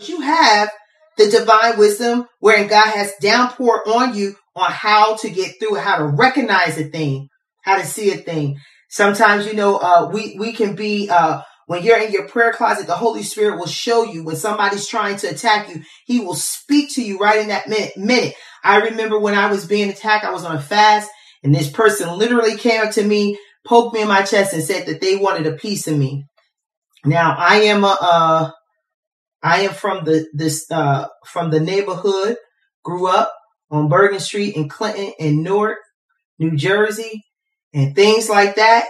You have the divine wisdom wherein God has downpour on you on how to get through how to recognize a thing, how to see a thing. Sometimes, you know, uh, we, we can be, uh, when you're in your prayer closet, the Holy Spirit will show you when somebody's trying to attack you. He will speak to you right in that minute. minute. I remember when I was being attacked, I was on a fast and this person literally came up to me, poked me in my chest and said that they wanted a piece of me. Now I am a, uh, I am from the, this, uh, from the neighborhood, grew up on Bergen Street in Clinton and Newark, New Jersey and things like that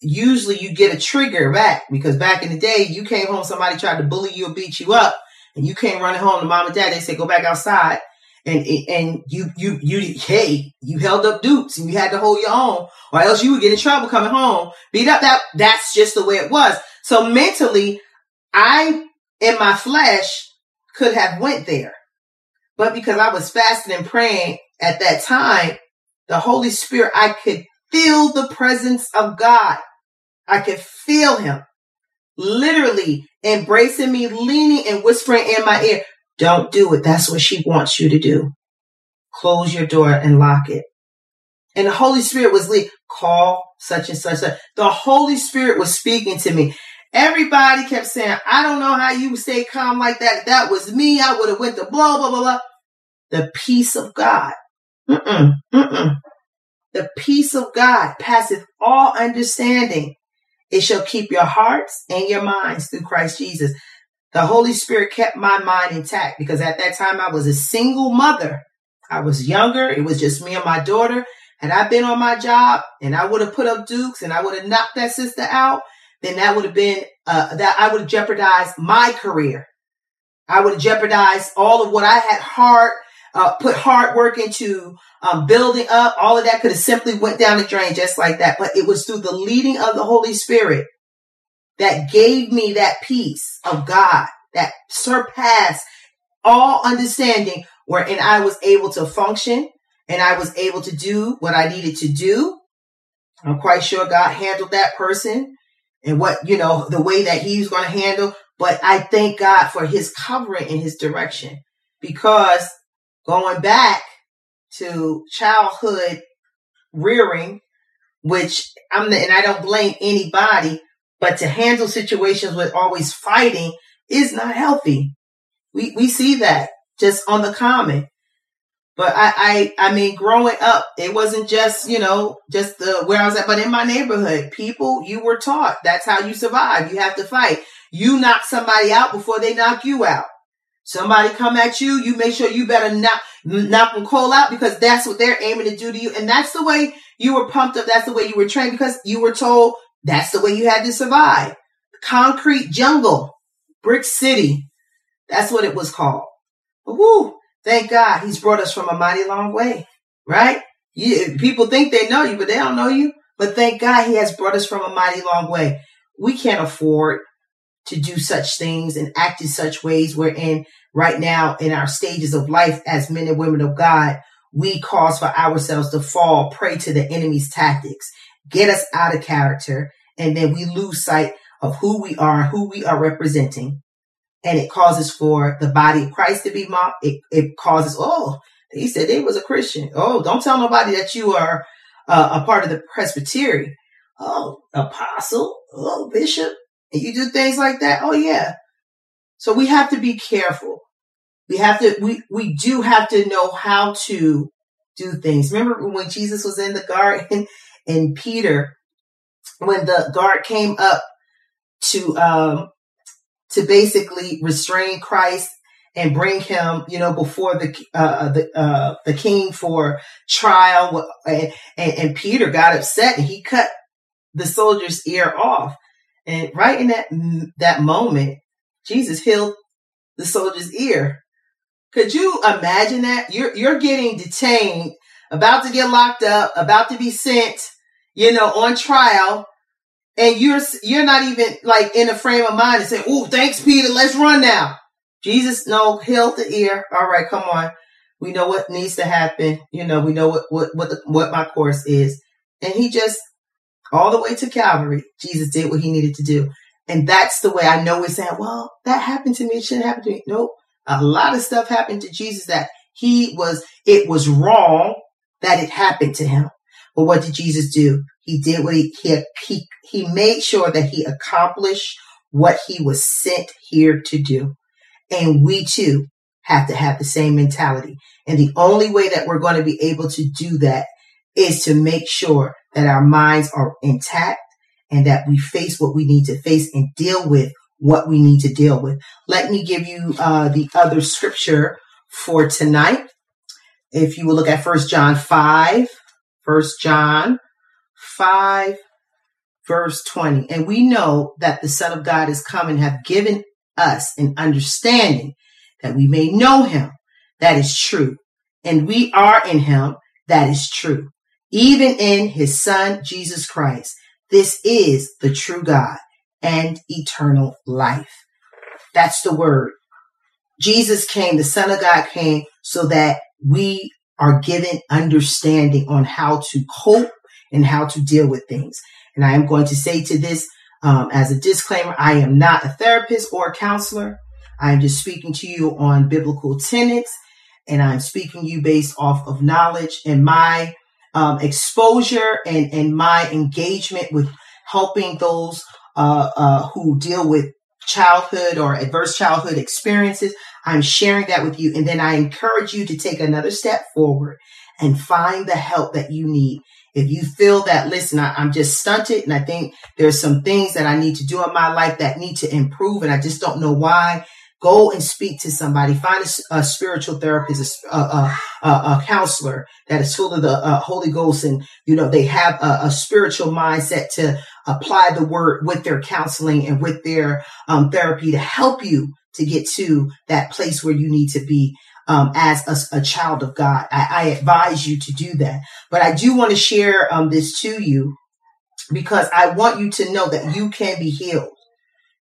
usually you get a trigger back because back in the day, you came home, somebody tried to bully you or beat you up, and you came running home to mom and dad. They said, go back outside. And, and you, you, you, hey, you held up dukes and you had to hold your own or else you would get in trouble coming home, beat up. That, that's just the way it was. So mentally, I, in my flesh, could have went there. But because I was fasting and praying at that time, the Holy Spirit, I could feel the presence of God. I could feel him literally embracing me, leaning and whispering in my ear, don't do it. That's what she wants you to do. Close your door and lock it. And the Holy Spirit was leading, call such and such. The Holy Spirit was speaking to me. Everybody kept saying, I don't know how you stay calm like that. that was me. I would have went to blah, blah, blah, blah. The peace of God. Mm-mm, mm-mm. The peace of God passeth all understanding. It shall keep your hearts and your minds through Christ Jesus. The Holy Spirit kept my mind intact because at that time I was a single mother. I was younger. It was just me and my daughter. Had I been on my job and I would have put up dukes and I would have knocked that sister out, then that would have been, uh, that I would have jeopardized my career. I would have jeopardized all of what I had hard, uh, put hard work into um, building up, all of that could have simply went down the drain just like that. But it was through the leading of the Holy Spirit that gave me that peace of God that surpassed all understanding wherein I was able to function and I was able to do what I needed to do. I'm quite sure God handled that person and what, you know, the way that he's going to handle. But I thank God for his covering and his direction because going back to childhood rearing, which I'm, the, and I don't blame anybody, but to handle situations with always fighting is not healthy. We, we see that just on the common. But I, I, I mean, growing up, it wasn't just, you know, just the where I was at, but in my neighborhood, people, you were taught that's how you survive. You have to fight. You knock somebody out before they knock you out. Somebody come at you, you make sure you better knock, knock them cold out because that's what they're aiming to do to you. And that's the way you were pumped up. That's the way you were trained because you were told that's the way you had to survive. Concrete jungle, brick city. That's what it was called. Woo! Thank God he's brought us from a mighty long way, right? You, people think they know you, but they don't know you. But thank God he has brought us from a mighty long way. We can't afford to do such things and act in such ways We're in right now in our stages of life as men and women of God, we cause for ourselves to fall prey to the enemy's tactics, get us out of character, and then we lose sight of who we are, who we are representing. And it causes for the body of Christ to be mocked. It, it causes, oh, he said they was a Christian. Oh, don't tell nobody that you are uh, a part of the Presbytery. Oh, apostle. Oh, bishop and you do things like that, oh yeah. So we have to be careful. We have to, we, we do have to know how to do things. Remember when Jesus was in the garden and Peter, when the guard came up to, um, to basically restrain Christ and bring him, you know, before the uh, the uh, the king for trial. And, and, Peter got upset and he cut the soldier's ear off. And right in that that moment, Jesus healed the soldier's ear. Could you imagine that? You're you're getting detained, about to get locked up, about to be sent, you know, on trial, and you're you're not even like in a frame of mind to say, "Oh, thanks, Peter. Let's run now." Jesus, no, healed the ear. All right, come on. We know what needs to happen. You know, we know what what what, the, what my course is, and he just all the way to Calvary, Jesus did what he needed to do. And that's the way I know we're saying, well, that happened to me. It shouldn't happen to me. Nope. A lot of stuff happened to Jesus that he was, it was wrong that it happened to him. But what did Jesus do? He did what he, he, he, he made sure that he accomplished what he was sent here to do. And we too have to have the same mentality. And the only way that we're going to be able to do that is to make sure that our minds are intact and that we face what we need to face and deal with what we need to deal with. Let me give you uh, the other scripture for tonight. If you will look at First John 5, First John 5, verse 20. And we know that the Son of God is come and have given us an understanding that we may know him. That is true. And we are in him. That is true. Even in his son, Jesus Christ. This is the true God and eternal life. That's the word. Jesus came, the son of God came so that we are given understanding on how to cope and how to deal with things. And I am going to say to this um, as a disclaimer, I am not a therapist or a counselor. I am just speaking to you on biblical tenets and I'm speaking you based off of knowledge and my um, exposure and, and my engagement with helping those uh, uh, who deal with childhood or adverse childhood experiences. I'm sharing that with you. And then I encourage you to take another step forward and find the help that you need. If you feel that, listen, I, am just stunted and I think there's some things that I need to do in my life that need to improve and I just don't know why. Go and speak to somebody. Find a, a spiritual therapist, a, a, a, counselor that is full of the uh, Holy Ghost, and you know they have a, spiritual mindset to apply the word with their counseling and with their um, therapy to help you to get to that place where you need to be um, as a, child of God. I, I, advise you to do that. But I do want to share um, this to you because I want you to know that you can be healed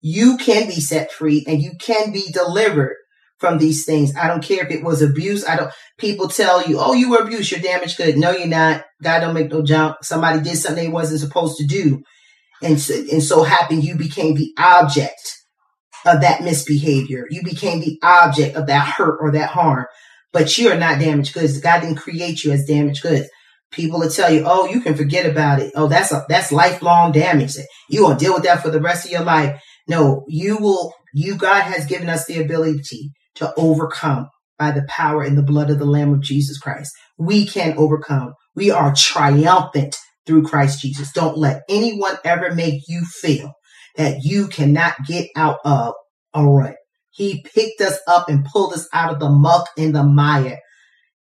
you can be set free and you can be delivered from these things. I don't care if it was abuse. I don't, people tell you, oh, you were abused. You're damaged good. No, you're not. God don't make no jump. Somebody did something they wasn't supposed to do. And so, and so happened you became the object of that misbehavior. You became the object of that hurt or that harm, but you are not damaged goods. God didn't create you as damaged goods. People will tell you, oh, you can forget about it. Oh, that's a, that's lifelong damage. You will deal with that for the rest of your life. No, you will, you, God has given us the ability to overcome by the power and the blood of the Lamb of Jesus Christ. We can overcome. We are triumphant through Christ Jesus. Don't let anyone ever make you feel that you cannot get out of a rut. He picked us up and pulled us out of the muck and the mire.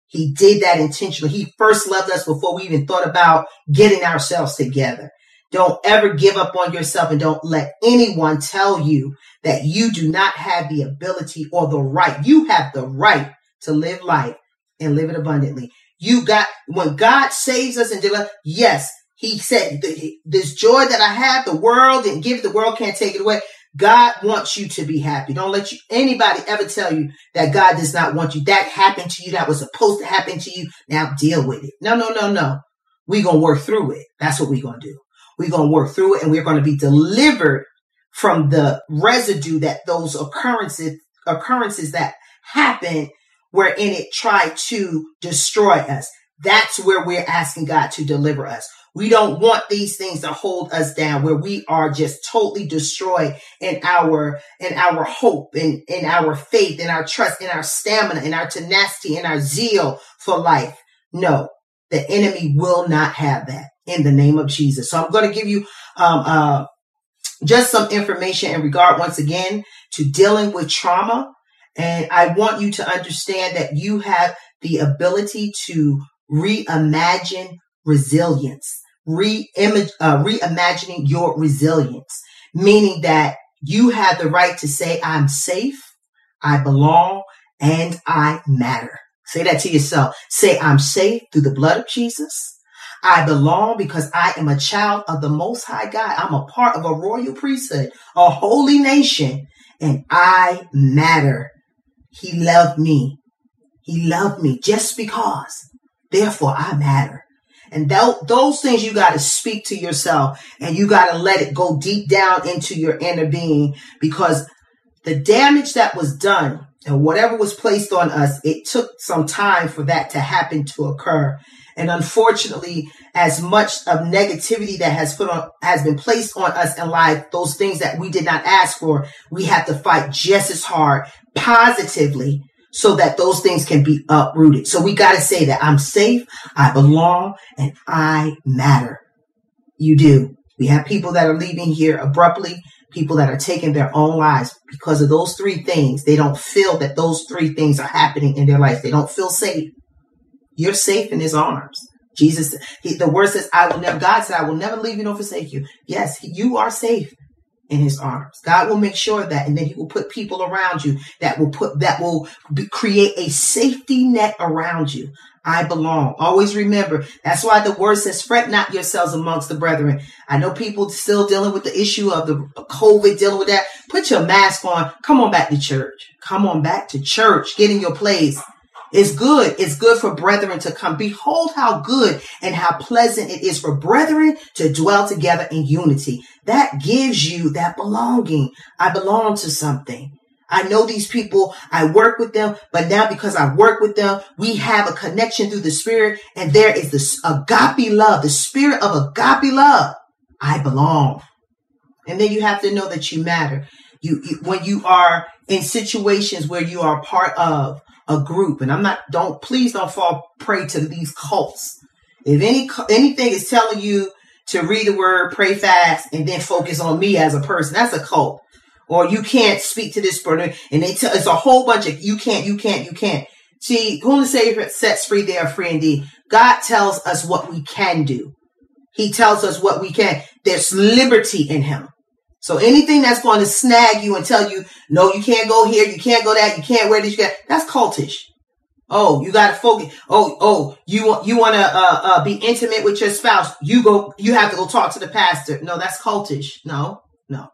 He did that intentionally. He first loved us before we even thought about getting ourselves together. Don't ever give up on yourself and don't let anyone tell you that you do not have the ability or the right. You have the right to live life and live it abundantly. You got, when God saves us and deliver, yes, he said, this joy that I have, the world didn't give the world can't take it away. God wants you to be happy. Don't let you, anybody ever tell you that God does not want you. That happened to you. That was supposed to happen to you. Now deal with it. No, no, no, no. We're going to work through it. That's what we're going to do. We're going to work through it and we're going to be delivered from the residue that those occurrences, occurrences that happen wherein it tried to destroy us. That's where we're asking God to deliver us. We don't want these things to hold us down where we are just totally destroyed in our, in our hope, in, in our faith, in our trust, in our stamina, in our tenacity, in our zeal for life. No, the enemy will not have that in the name of Jesus. So I'm going to give you um, uh, just some information in regard once again to dealing with trauma. And I want you to understand that you have the ability to reimagine resilience, re-image, uh, reimagining your resilience, meaning that you have the right to say, I'm safe, I belong, and I matter. Say that to yourself. Say, I'm safe through the blood of Jesus. I belong because I am a child of the Most High God. I'm a part of a royal priesthood, a holy nation, and I matter. He loved me. He loved me just because. Therefore, I matter. And th- those things you got to speak to yourself and you got to let it go deep down into your inner being because the damage that was done and whatever was placed on us, it took some time for that to happen to occur. And unfortunately, as much of negativity that has put on, has been placed on us in life, those things that we did not ask for, we have to fight just as hard positively so that those things can be uprooted. So we got to say that I'm safe, I belong, and I matter. You do. We have people that are leaving here abruptly, people that are taking their own lives because of those three things. They don't feel that those three things are happening in their life. They don't feel safe. You're safe in his arms. Jesus, he, the word says, I will never, God said, I will never leave you nor forsake you. Yes, you are safe in his arms. God will make sure that, and then he will put people around you that will put, that will be, create a safety net around you. I belong. Always remember. That's why the word says, fret not yourselves amongst the brethren. I know people still dealing with the issue of the COVID, dealing with that. Put your mask on. Come on back to church. Come on back to church. Get in your place. It's good. It's good for brethren to come. Behold how good and how pleasant it is for brethren to dwell together in unity. That gives you that belonging. I belong to something. I know these people. I work with them, but now because I work with them, we have a connection through the spirit and there is this agape love, the spirit of agape love. I belong. And then you have to know that you matter. You, you when you are in situations where you are part of a group. And I'm not, don't, please don't fall prey to these cults. If any, anything is telling you to read the word, pray fast, and then focus on me as a person, that's a cult. Or you can't speak to this person. And they tell, it's a whole bunch of, you can't, you can't, you can't. See, whom the Savior sets free, they are free indeed. God tells us what we can do. He tells us what we can. There's liberty in him. So anything that's going to snag you and tell you, no, you can't go here, you can't go that, you can't wear this, you can't, that's cultish. Oh, you got to focus. Oh, oh, you want you want to uh, uh, be intimate with your spouse? You go. You have to go talk to the pastor. No, that's cultish. No, no.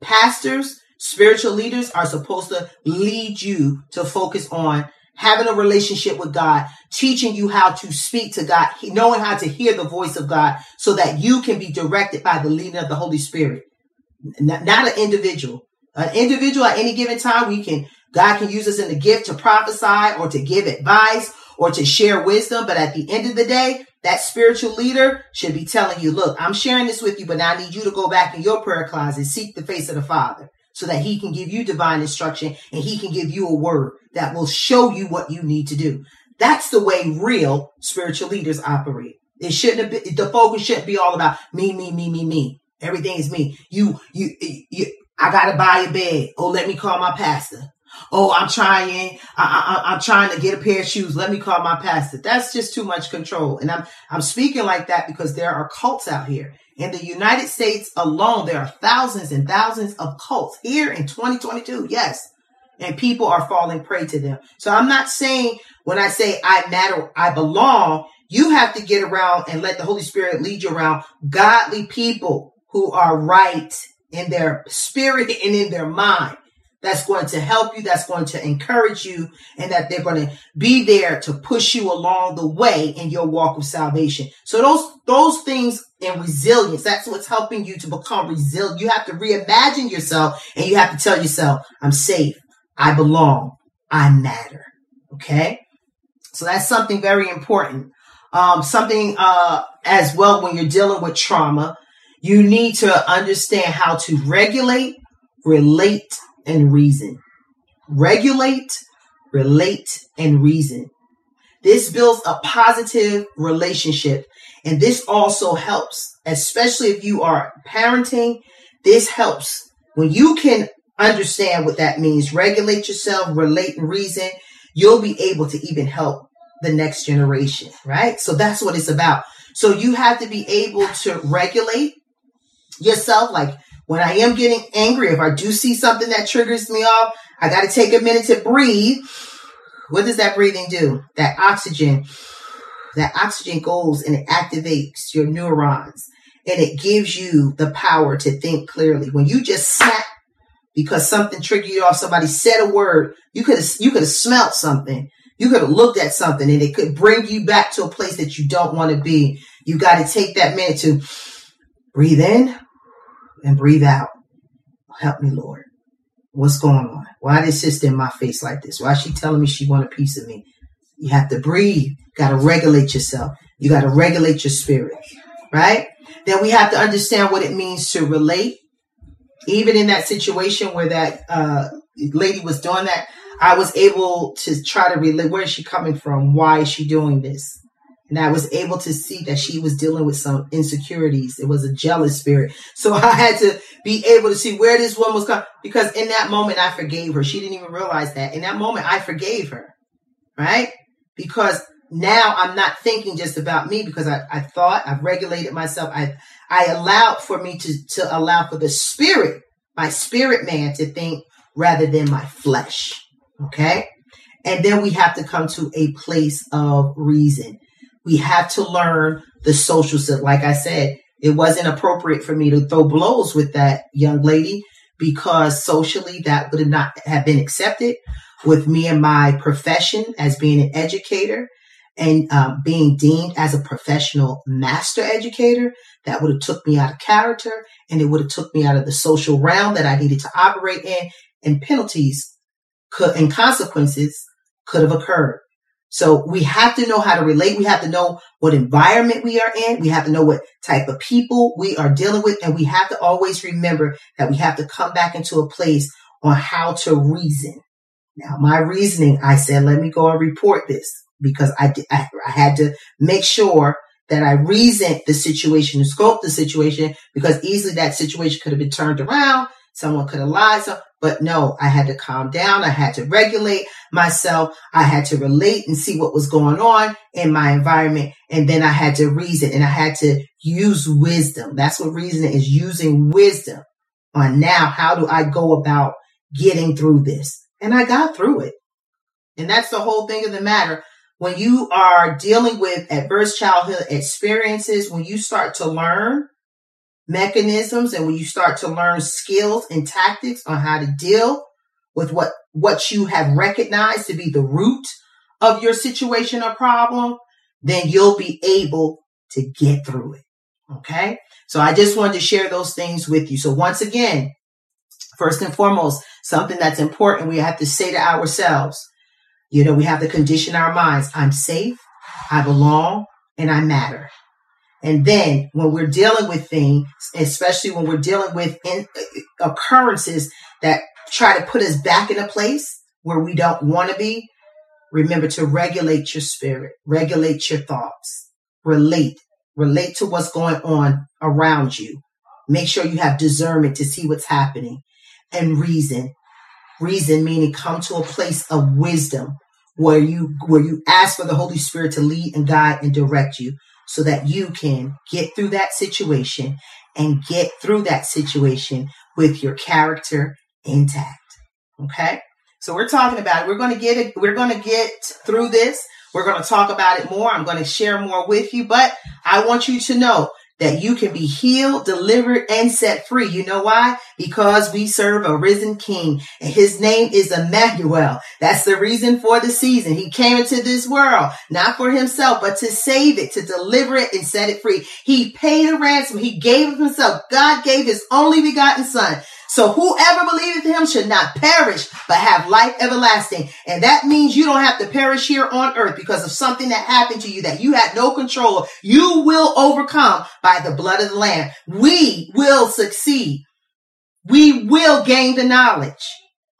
Pastors, spiritual leaders are supposed to lead you to focus on having a relationship with God, teaching you how to speak to God, knowing how to hear the voice of God, so that you can be directed by the leading of the Holy Spirit not, not an individual. An individual at any given time, we can, God can use us in the gift to prophesy or to give advice or to share wisdom. But at the end of the day, that spiritual leader should be telling you, look, I'm sharing this with you, but now I need you to go back in your prayer closet, seek the face of the Father so that he can give you divine instruction and he can give you a word that will show you what you need to do. That's the way real spiritual leaders operate. It shouldn't have been, the focus shouldn't be all about me, me, me, me, me. Everything is me. You, you, you, I gotta buy a bed. Oh, let me call my pastor. Oh, I'm trying, I, I, I'm trying to get a pair of shoes. Let me call my pastor. That's just too much control. And I'm, I'm speaking like that because there are cults out here. In the United States alone, there are thousands and thousands of cults here in 2022. Yes. And people are falling prey to them. So I'm not saying when I say I matter, I belong, you have to get around and let the Holy Spirit lead you around godly people who are right in their spirit and in their mind. That's going to help you. That's going to encourage you and that they're going to be there to push you along the way in your walk of salvation. So those, those things and resilience, that's what's helping you to become resilient. You have to reimagine yourself and you have to tell yourself, I'm safe. I belong. I matter. Okay. So that's something very important. Um, something, uh, as well when you're dealing with trauma you need to understand how to regulate, relate, and reason. Regulate, relate, and reason. This builds a positive relationship. And this also helps, especially if you are parenting. This helps when you can understand what that means. Regulate yourself, relate, and reason. You'll be able to even help the next generation, right? So that's what it's about. So you have to be able to regulate, yourself. Like when I am getting angry, if I do see something that triggers me off, I got to take a minute to breathe. What does that breathing do? That oxygen, that oxygen goes and it activates your neurons and it gives you the power to think clearly. When you just snap because something triggered you off, somebody said a word, you could have, you could have smelt something. You could have looked at something and it could bring you back to a place that you don't want to be. You got to take that minute to breathe in and breathe out. Help me, Lord. What's going on? Why this sister in my face like this? Why is she telling me she want a piece of me? You have to breathe. Got to regulate yourself. You got to regulate your spirit, right? Then we have to understand what it means to relate. Even in that situation where that uh, lady was doing that, I was able to try to relate where is she coming from? Why is she doing this? And I was able to see that she was dealing with some insecurities. It was a jealous spirit. So I had to be able to see where this woman was coming because in that moment I forgave her. She didn't even realize that. In that moment I forgave her. Right? Because now I'm not thinking just about me because I, I thought I've regulated myself. I I allowed for me to to allow for the spirit, my spirit man to think rather than my flesh. Okay. And then we have to come to a place of reason. We have to learn the social. Like I said, it wasn't appropriate for me to throw blows with that young lady because socially that would not have been accepted with me and my profession as being an educator and um, being deemed as a professional master educator that would have took me out of character and it would have took me out of the social realm that i needed to operate in and penalties could and consequences could have occurred. So we have to know how to relate. We have to know what environment we are in. We have to know what type of people we are dealing with. And we have to always remember that we have to come back into a place on how to reason. Now, my reasoning, I said, let me go and report this because I, I, I had to make sure that I reasoned the situation and scope the situation because easily that situation could have been turned around. Someone could have lied. So but no, I had to calm down. I had to regulate myself. I had to relate and see what was going on in my environment. And then I had to reason and I had to use wisdom. That's what reasoning is using wisdom on now. How do I go about getting through this? And I got through it. And that's the whole thing of the matter. When you are dealing with adverse childhood experiences, when you start to learn mechanisms and when you start to learn skills and tactics on how to deal with what, what you have recognized to be the root of your situation or problem, then you'll be able to get through it. Okay. So I just wanted to share those things with you. So once again, first and foremost, something that's important we have to say to ourselves, you know, we have to condition our minds. I'm safe. I belong and I matter. And then when we're dealing with things, especially when we're dealing with in, uh, occurrences that try to put us back in a place where we don't want to be, remember to regulate your spirit, regulate your thoughts, relate, relate to what's going on around you. Make sure you have discernment to see what's happening and reason. Reason meaning come to a place of wisdom where you, where you ask for the Holy Spirit to lead and guide and direct you so that you can get through that situation and get through that situation with your character intact. Okay. So we're talking about it. We're going to get it. We're going to get through this. We're going to talk about it more. I'm going to share more with you, but I want you to know that you can be healed, delivered, and set free. You know why? Because we serve a risen king and his name is Emmanuel. That's the reason for the season. He came into this world, not for himself, but to save it, to deliver it and set it free. He paid a ransom. He gave himself. God gave his only begotten son so whoever believeth him should not perish, but have life everlasting. And that means you don't have to perish here on earth because of something that happened to you that you had no control. You will overcome by the blood of the Lamb. We will succeed. We will gain the knowledge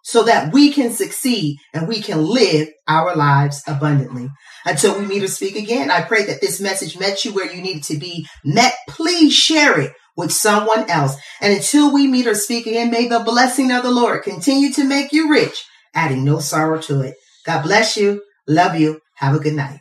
so that we can succeed and we can live our lives abundantly. Until we meet or speak again, I pray that this message met you where you needed to be met. Please share it with someone else. And until we meet or speak again, may the blessing of the Lord continue to make you rich, adding no sorrow to it. God bless you. Love you. Have a good night.